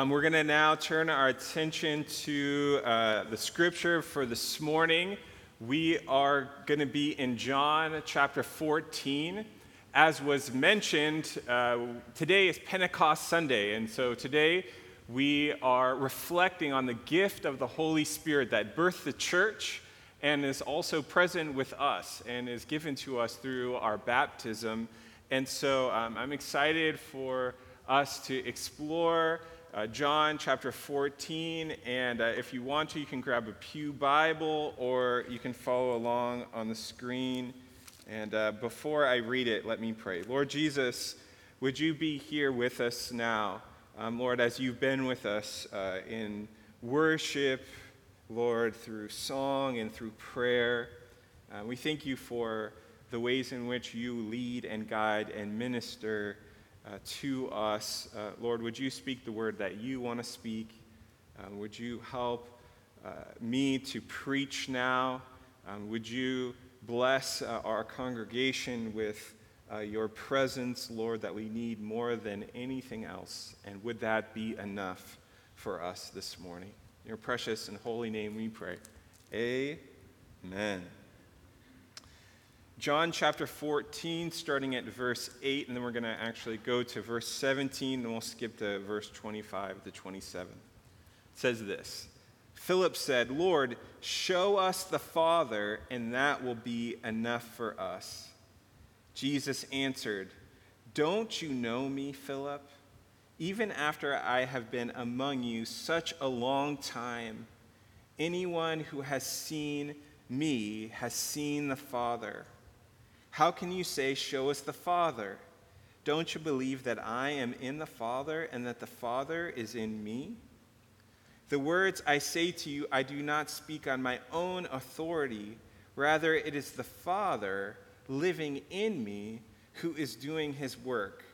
Um, we're going to now turn our attention to uh, the scripture for this morning. We are going to be in John chapter 14. As was mentioned, uh, today is Pentecost Sunday, and so today we are reflecting on the gift of the Holy Spirit that birthed the church and is also present with us and is given to us through our baptism. And so um, I'm excited for us to explore uh, John chapter 14. And uh, if you want to, you can grab a Pew Bible or you can follow along on the screen. And uh, before I read it, let me pray. Lord Jesus, would you be here with us now? Um, Lord, as you've been with us uh, in worship, Lord, through song and through prayer, uh, we thank you for the ways in which you lead and guide and minister uh, to us. Uh, Lord, would you speak the word that you want to speak? Uh, would you help uh, me to preach now? Um, would you bless uh, our congregation with uh, your presence, Lord, that we need more than anything else? And would that be enough for us this morning? In your precious and holy name we pray. Amen. John chapter 14, starting at verse 8, and then we're going to actually go to verse 17, and we'll skip to verse 25 to 27. It says this Philip said, Lord, show us the Father, and that will be enough for us. Jesus answered, Don't you know me, Philip? Even after I have been among you such a long time, anyone who has seen me has seen the Father. How can you say, Show us the Father? Don't you believe that I am in the Father and that the Father is in me? The words I say to you, I do not speak on my own authority. Rather, it is the Father living in me who is doing his work.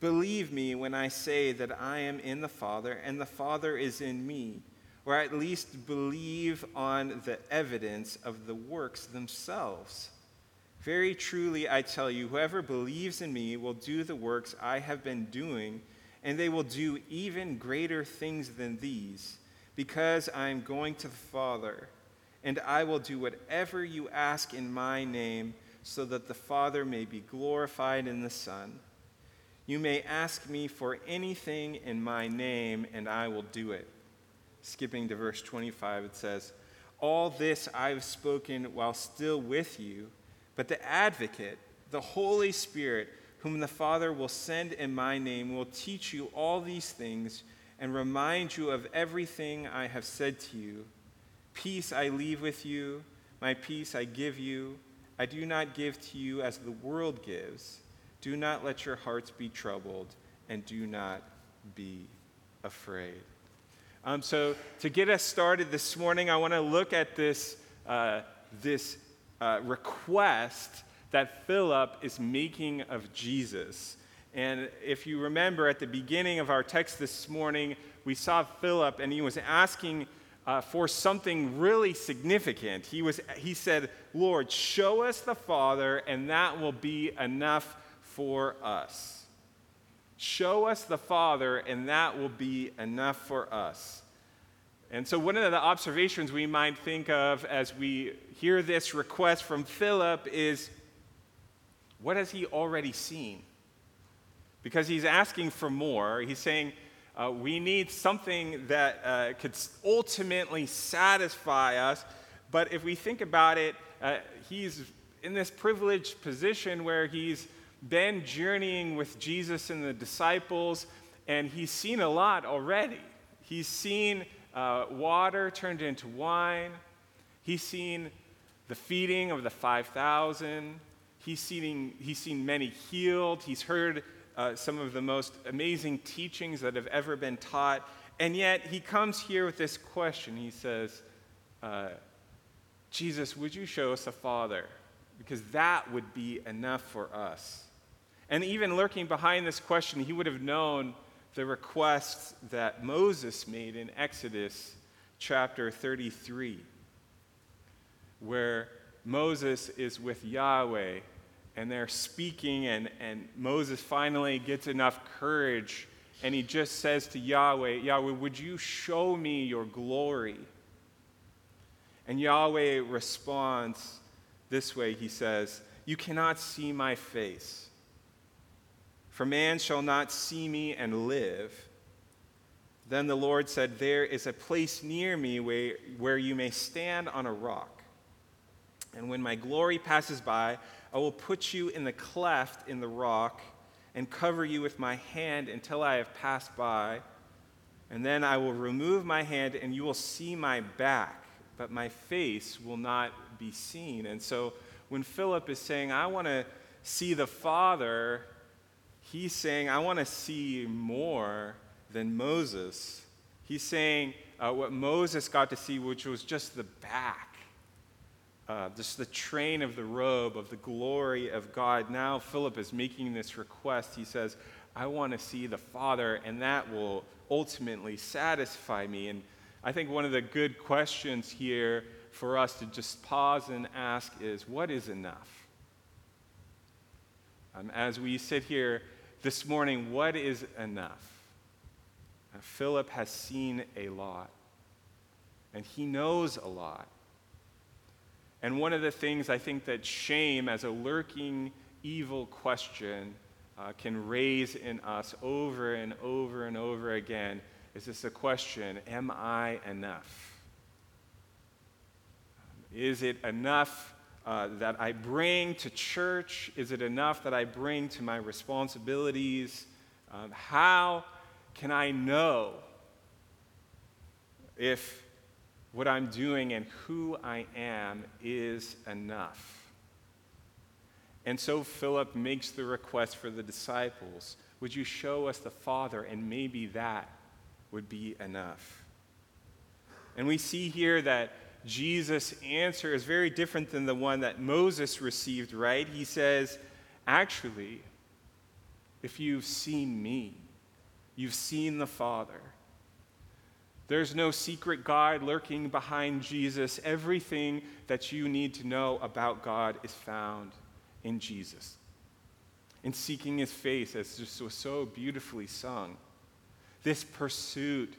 Believe me when I say that I am in the Father and the Father is in me, or at least believe on the evidence of the works themselves. Very truly, I tell you, whoever believes in me will do the works I have been doing, and they will do even greater things than these, because I am going to the Father. And I will do whatever you ask in my name, so that the Father may be glorified in the Son. You may ask me for anything in my name, and I will do it. Skipping to verse 25, it says, All this I have spoken while still with you but the advocate, the Holy Spirit, whom the Father will send in my name, will teach you all these things and remind you of everything I have said to you. Peace I leave with you, my peace I give you. I do not give to you as the world gives. Do not let your hearts be troubled, and do not be afraid. Um, so, to get us started this morning, I want to look at this, uh, this uh, request that Philip is making of Jesus. And if you remember at the beginning of our text this morning, we saw Philip and he was asking uh, for something really significant. He, was, he said, Lord, show us the Father, and that will be enough for us. Show us the Father, and that will be enough for us. And so, one of the observations we might think of as we hear this request from Philip is what has he already seen? Because he's asking for more. He's saying, uh, we need something that uh, could ultimately satisfy us. But if we think about it, uh, he's in this privileged position where he's been journeying with Jesus and the disciples, and he's seen a lot already. He's seen uh, water turned into wine. He's seen the feeding of the 5,000. He's seen, he's seen many healed. He's heard uh, some of the most amazing teachings that have ever been taught. And yet, he comes here with this question. He says, uh, Jesus, would you show us a Father? Because that would be enough for us. And even lurking behind this question, he would have known the request that Moses made in Exodus chapter 33, where Moses is with Yahweh and they're speaking, and, and Moses finally gets enough courage and he just says to Yahweh, Yahweh, would you show me your glory? And Yahweh responds this way He says, You cannot see my face, for man shall not see me and live. Then the Lord said, There is a place near me where, where you may stand on a rock. And when my glory passes by, I will put you in the cleft in the rock and cover you with my hand until I have passed by. And then I will remove my hand, and you will see my back, but my face will not be seen. And so when Philip is saying, I want to see the Father, he's saying, I want to see more than Moses. He's saying uh, what Moses got to see, which was just the back uh, just the train of the robe of the glory of God. Now Philip is making this request. He says, I want to see the Father, and that will ultimately satisfy me. And I think one of the good questions here for us to just pause and ask is what is enough? Um, as we sit here this morning, what is enough? Uh, Philip has seen a lot, and he knows a lot. And one of the things I think that shame, as a lurking evil question, uh, can raise in us over and over and over again is this a question Am I enough? Is it enough uh, that I bring to church? Is it enough that I bring to my responsibilities? Um, how can I know if what I'm doing and who I am is enough. And so Philip makes the request for the disciples Would you show us the Father? And maybe that would be enough. And we see here that Jesus' answer is very different than the one that Moses received, right? He says, Actually, if you've seen me, you've seen the Father. There's no secret God lurking behind Jesus. Everything that you need to know about God is found in Jesus. In seeking his face, as just was so beautifully sung. This pursuit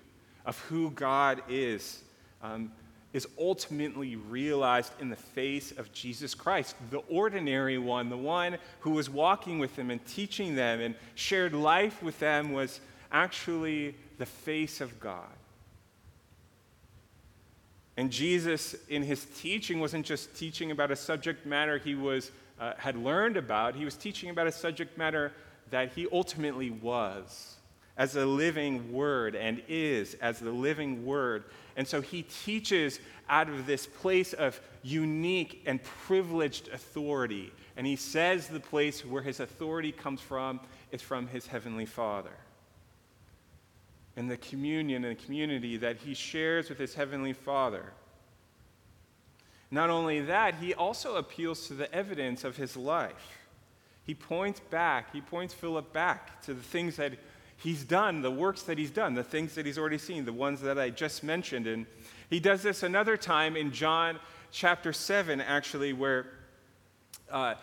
of who God is um, is ultimately realized in the face of Jesus Christ, the ordinary one, the one who was walking with them and teaching them and shared life with them, was actually the face of God. And Jesus, in his teaching, wasn't just teaching about a subject matter he was, uh, had learned about, he was teaching about a subject matter that he ultimately was as a living word and is as the living word. And so he teaches out of this place of unique and privileged authority. And he says the place where his authority comes from is from his heavenly Father and the communion and community that he shares with his heavenly Father. Not only that, he also appeals to the evidence of his life. He points back, he points Philip back to the things that he's done, the works that he's done, the things that he's already seen, the ones that I just mentioned. And he does this another time in John chapter 7, actually, where uh,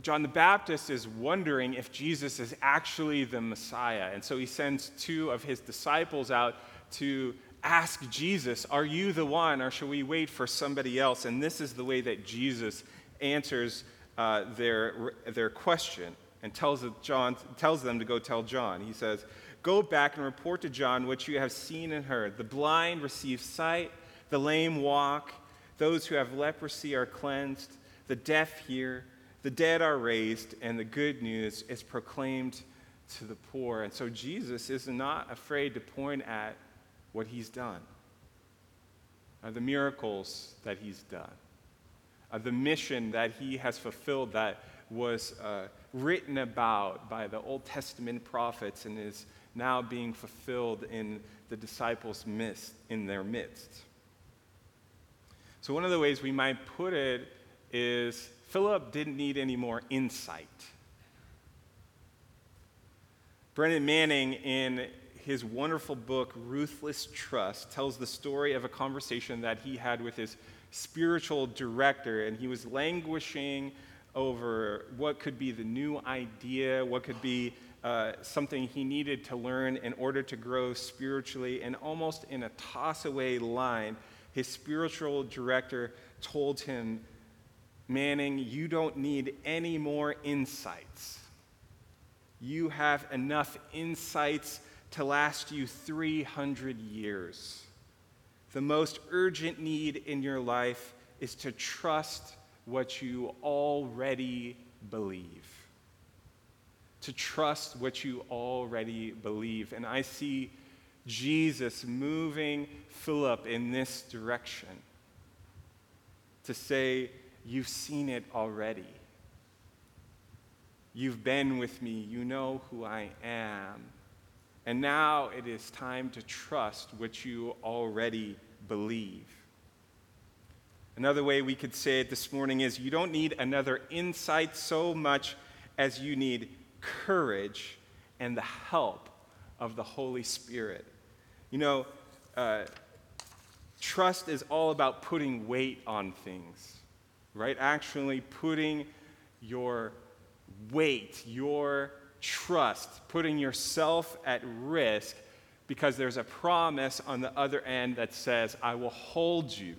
John the Baptist is wondering if Jesus is actually the Messiah. And so he sends two of his disciples out to ask Jesus, Are you the one, or shall we wait for somebody else? And this is the way that Jesus answers uh, their, their question and tells, John, tells them to go tell John. He says, Go back and report to John what you have seen and heard. The blind receive sight, the lame walk, those who have leprosy are cleansed, the deaf hear the dead are raised, and the good news is proclaimed to the poor. And so Jesus is not afraid to point at what he's done, uh, the miracles that he's done, uh, the mission that he has fulfilled that was uh, written about by the Old Testament prophets and is now being fulfilled in the disciples' midst, in their midst. So, one of the ways we might put it is Philip didn't need any more insight. Brennan Manning, in his wonderful book, Ruthless Trust, tells the story of a conversation that he had with his spiritual director, and he was languishing over what could be the new idea, what could be uh, something he needed to learn in order to grow spiritually. And almost in a toss away line, his spiritual director told him, Manning, you don't need any more insights. You have enough insights to last you 300 years. The most urgent need in your life is to trust what you already believe to trust what you already believe. And I see Jesus moving Philip in this direction to say, You've seen it already. You've been with me. You know who I am. And now it is time to trust what you already believe. Another way we could say it this morning is you don't need another insight so much as you need courage and the help of the Holy Spirit. You know, uh, trust is all about putting weight on things, right? Actually, putting your weight, your trust, putting yourself at risk because there's a promise on the other end that says, I will hold you.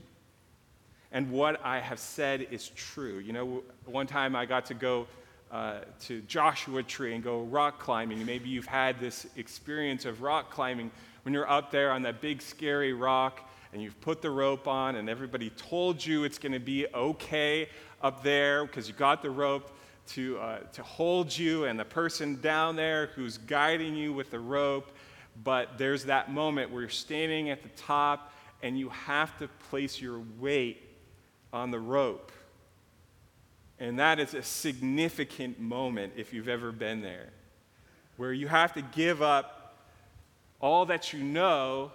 And what I have said is true. You know, one time I got to go uh, to Joshua Tree and go rock climbing. Maybe you've had this experience of rock climbing when you're up there on that big scary rock and you've put the rope on and everybody told you it's going to be okay up there because you got the rope to, uh, to hold you and the person down there who's guiding you with the rope. But there's that moment where you're standing at the top and you have to place your weight on the rope. And that is a significant moment if you've ever been there, where you have to give up all that you know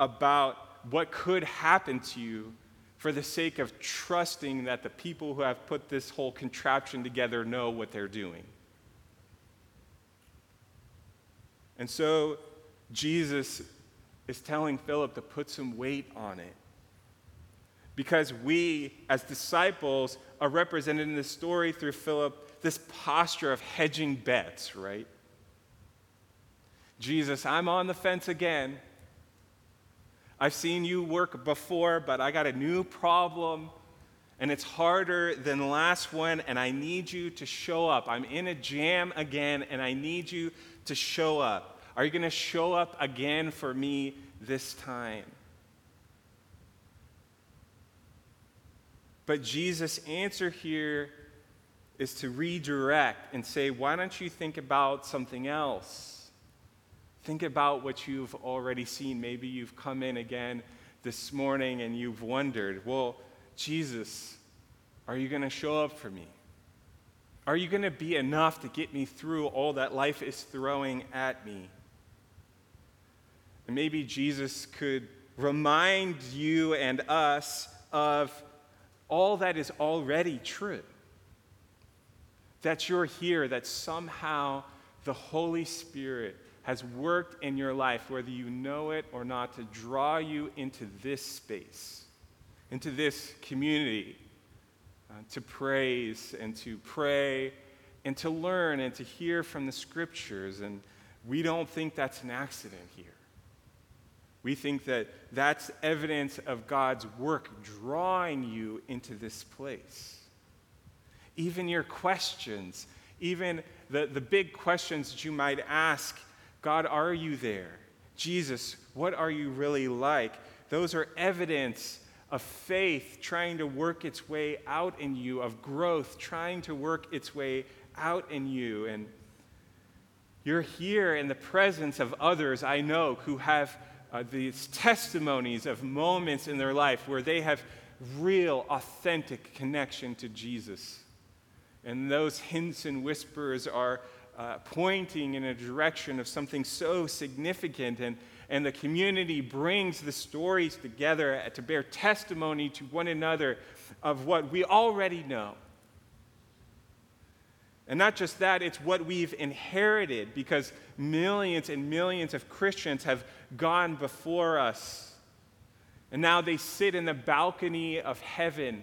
about what could happen to you for the sake of trusting that the people who have put this whole contraption together know what they're doing. And so Jesus is telling Philip to put some weight on it because we, as disciples, are represented in this story through Philip, this posture of hedging bets, right? Jesus, I'm on the fence again. I've seen you work before, but I got a new problem, and it's harder than the last one, and I need you to show up. I'm in a jam again, and I need you to show up. Are you going to show up again for me this time? But Jesus' answer here is to redirect and say, why don't you think about something else? Think about what you've already seen. Maybe you've come in again this morning and you've wondered, well, Jesus, are you going to show up for me? Are you going to be enough to get me through all that life is throwing at me? And maybe Jesus could remind you and us of all that is already true. That you're here, that somehow the Holy Spirit has worked in your life, whether you know it or not, to draw you into this space, into this community, uh, to praise and to pray and to learn and to hear from the scriptures. And we don't think that's an accident here. We think that that's evidence of God's work drawing you into this place. Even your questions, even the, the big questions that you might ask God, are you there? Jesus, what are you really like? Those are evidence of faith trying to work its way out in you, of growth trying to work its way out in you. And you're here in the presence of others I know who have uh, these testimonies of moments in their life where they have real, authentic connection to Jesus. And those hints and whispers are uh, pointing in a direction of something so significant. And, and the community brings the stories together to bear testimony to one another of what we already know. And not just that, it's what we've inherited because millions and millions of Christians have gone before us. And now they sit in the balcony of heaven,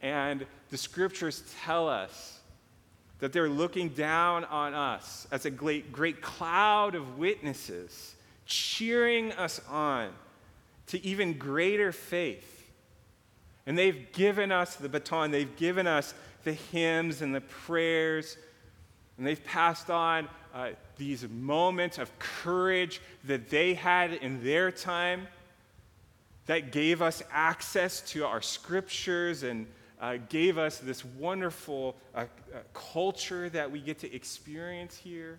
and the scriptures tell us that they're looking down on us as a great, great cloud of witnesses, cheering us on to even greater faith. And they've given us the baton, they've given us the hymns and the prayers, and they've passed on uh, these moments of courage that they had in their time that gave us access to our scriptures and uh, gave us this wonderful uh, uh, culture that we get to experience here.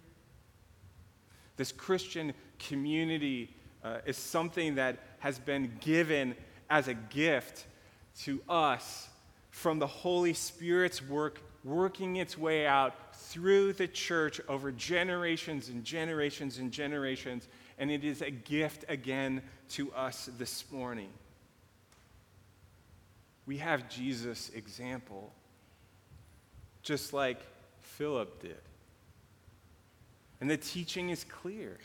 This Christian community uh, is something that has been given as a gift to us from the Holy Spirit's work, working its way out through the church over generations and generations and generations. And it is a gift again to us this morning we have Jesus' example, just like Philip did. And the teaching is clear.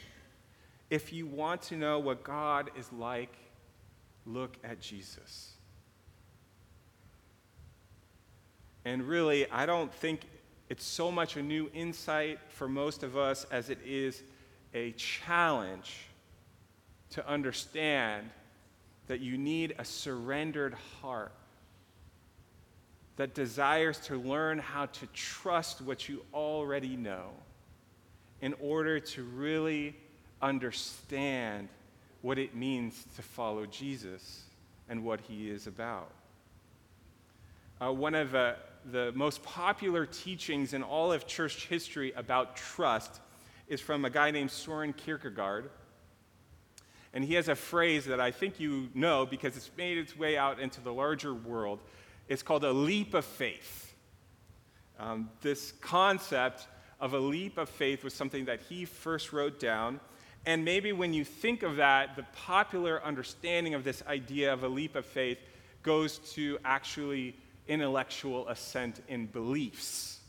If you want to know what God is like, look at Jesus. And really, I don't think it's so much a new insight for most of us as it is a challenge to understand that you need a surrendered heart that desires to learn how to trust what you already know in order to really understand what it means to follow Jesus and what he is about. Uh, one of uh, the most popular teachings in all of church history about trust is from a guy named Soren Kierkegaard. And he has a phrase that I think you know because it's made its way out into the larger world. It's called a leap of faith. Um, this concept of a leap of faith was something that he first wrote down. And maybe when you think of that, the popular understanding of this idea of a leap of faith goes to actually intellectual assent in beliefs.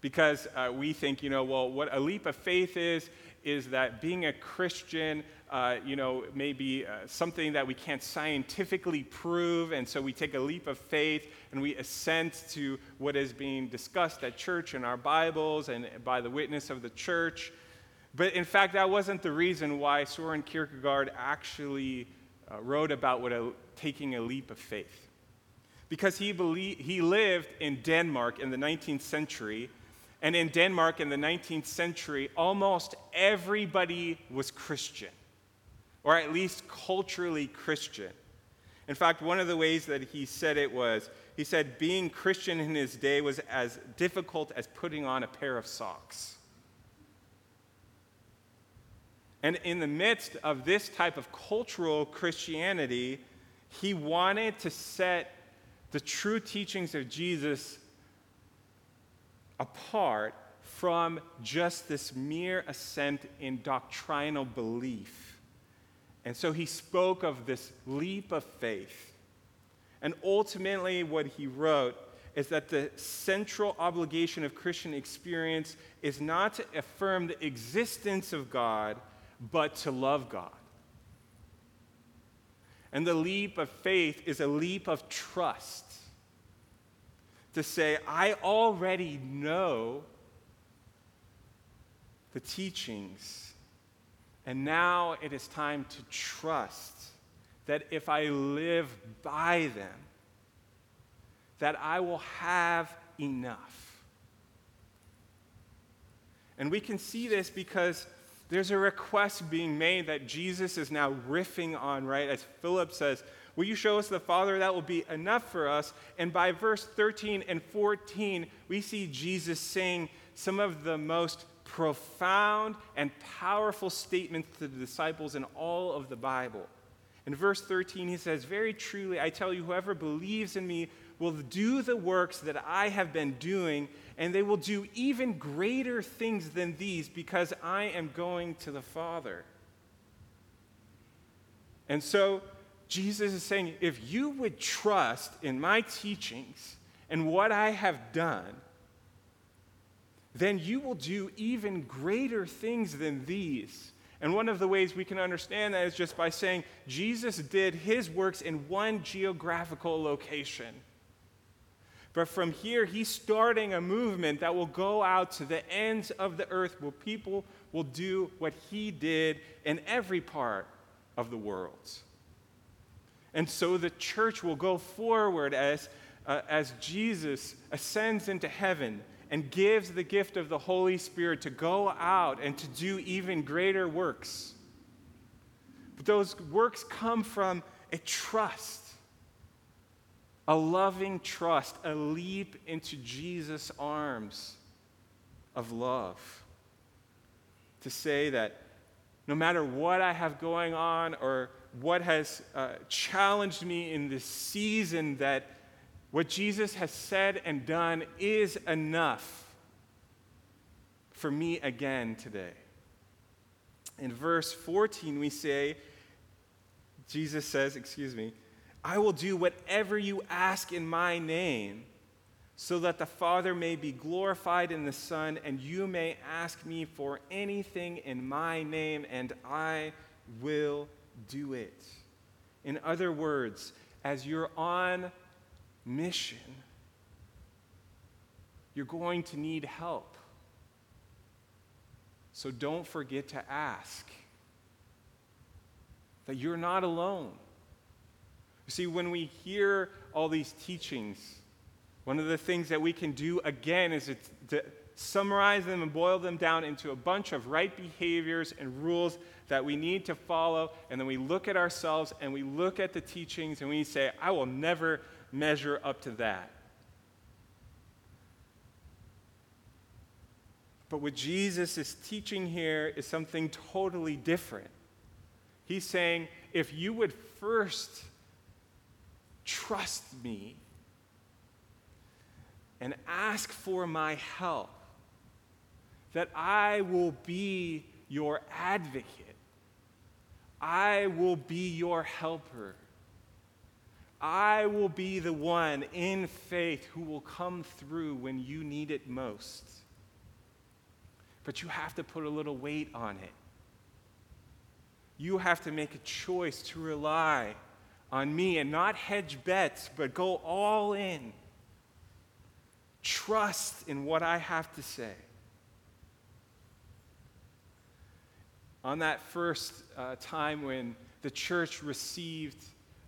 Because uh, we think, you know, well, what a leap of faith is, is that being a Christian uh, you know, maybe uh, something that we can't scientifically prove, and so we take a leap of faith and we assent to what is being discussed at church in our Bibles and by the witness of the church. But in fact, that wasn't the reason why Soren Kierkegaard actually uh, wrote about what a, taking a leap of faith. Because he, believed, he lived in Denmark in the 19th century, and in Denmark in the 19th century, almost everybody was Christian or at least culturally Christian. In fact, one of the ways that he said it was he said being Christian in his day was as difficult as putting on a pair of socks. And in the midst of this type of cultural Christianity, he wanted to set the true teachings of Jesus apart from just this mere assent in doctrinal belief. And so he spoke of this leap of faith. And ultimately, what he wrote is that the central obligation of Christian experience is not to affirm the existence of God, but to love God. And the leap of faith is a leap of trust. To say, I already know the teachings and now it is time to trust that if I live by them, that I will have enough. And we can see this because there's a request being made that Jesus is now riffing on, right? As Philip says, Will you show us the Father? That will be enough for us. And by verse 13 and 14, we see Jesus saying some of the most profound and powerful statements to the disciples in all of the Bible. In verse 13, he says, Very truly, I tell you, whoever believes in me will do the works that I have been doing, and they will do even greater things than these because I am going to the Father. And so, Jesus is saying, if you would trust in my teachings and what I have done, then you will do even greater things than these. And one of the ways we can understand that is just by saying Jesus did his works in one geographical location. But from here, he's starting a movement that will go out to the ends of the earth where people will do what he did in every part of the world. And so the church will go forward as, uh, as Jesus ascends into heaven and gives the gift of the Holy Spirit to go out and to do even greater works. But those works come from a trust a loving trust, a leap into Jesus' arms of love. To say that no matter what I have going on or what has uh, challenged me in this season, that what Jesus has said and done is enough for me again today. In verse 14, we say, Jesus says, excuse me, I will do whatever you ask in my name, so that the Father may be glorified in the Son, and you may ask me for anything in my name, and I will do it. In other words, as you're on mission, you're going to need help. So don't forget to ask that you're not alone. You see, when we hear all these teachings, one of the things that we can do again is to summarize them and boil them down into a bunch of right behaviors and rules that we need to follow. And then we look at ourselves and we look at the teachings and we say, I will never measure up to that. But what Jesus is teaching here is something totally different. He's saying, if you would first trust me and ask for my help, that I will be your advocate. I will be your helper. I will be the one in faith who will come through when you need it most. But you have to put a little weight on it. You have to make a choice to rely on me and not hedge bets, but go all in. Trust in what I have to say. On that first uh, time when the church received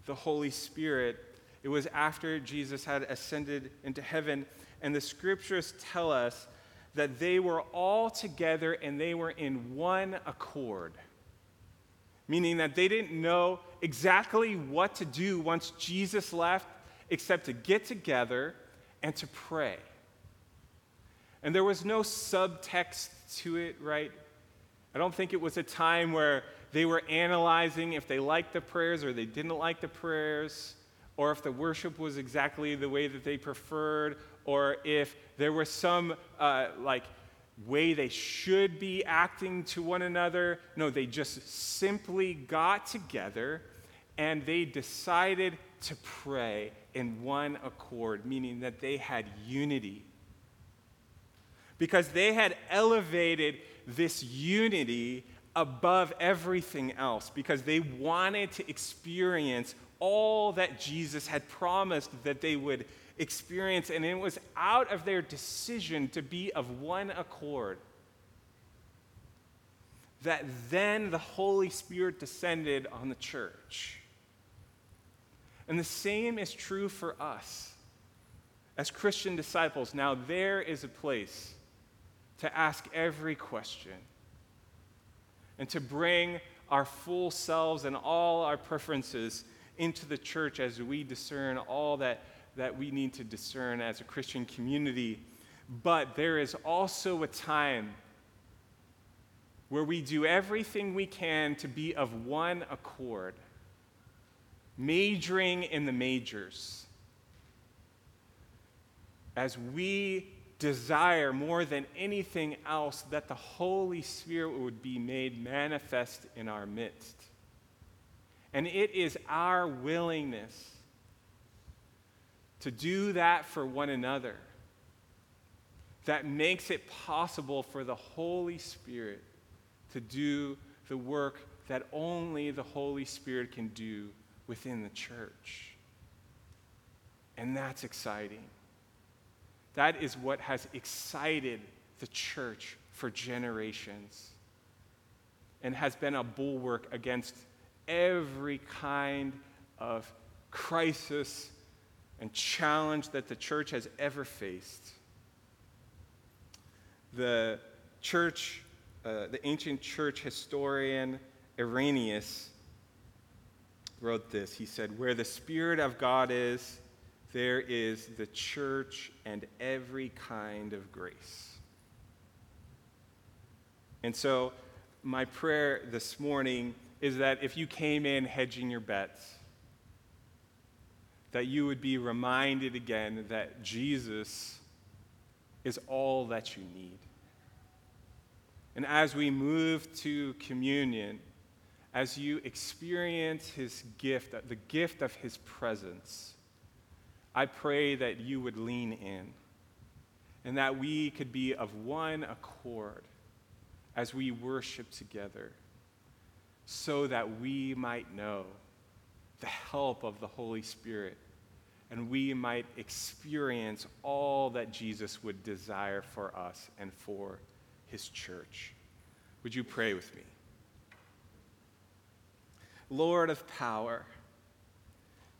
the Holy Spirit, it was after Jesus had ascended into heaven, and the scriptures tell us that they were all together and they were in one accord meaning that they didn't know exactly what to do once Jesus left, except to get together and to pray. And there was no subtext to it, right? I don't think it was a time where they were analyzing if they liked the prayers or they didn't like the prayers, or if the worship was exactly the way that they preferred, or if there was some uh, like way they should be acting to one another. No, they just simply got together and they decided to pray in one accord, meaning that they had unity. Because they had elevated this unity above everything else, because they wanted to experience all that Jesus had promised that they would experience, and it was out of their decision to be of one accord that then the Holy Spirit descended on the church. And the same is true for us as Christian disciples. Now, there is a place to ask every question and to bring our full selves and all our preferences into the church as we discern all that that we need to discern as a Christian community. But there is also a time where we do everything we can to be of one accord, majoring in the majors. As we desire more than anything else that the Holy Spirit would be made manifest in our midst. And it is our willingness to do that for one another that makes it possible for the Holy Spirit to do the work that only the Holy Spirit can do within the church. And that's exciting. That is what has excited the church for generations and has been a bulwark against every kind of crisis and challenge that the church has ever faced. The church, uh, the ancient church historian Irenaeus wrote this. He said, Where the Spirit of God is, there is the church and every kind of grace. And so, my prayer this morning is that if you came in hedging your bets, that you would be reminded again that Jesus is all that you need. And as we move to communion, as you experience his gift, the gift of his presence, I pray that you would lean in and that we could be of one accord as we worship together so that we might know the help of the Holy Spirit and we might experience all that Jesus would desire for us and for his church. Would you pray with me? Lord of power,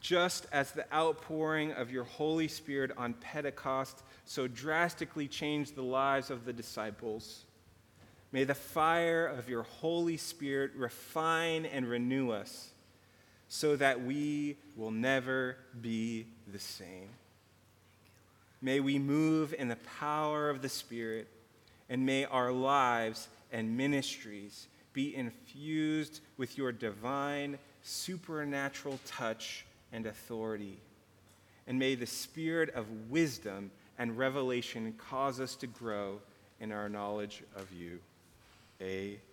just as the outpouring of your Holy Spirit on Pentecost so drastically changed the lives of the disciples, May the fire of your Holy Spirit refine and renew us so that we will never be the same. May we move in the power of the Spirit, and may our lives and ministries be infused with your divine, supernatural touch and authority. And may the spirit of wisdom and revelation cause us to grow in our knowledge of you. Amen.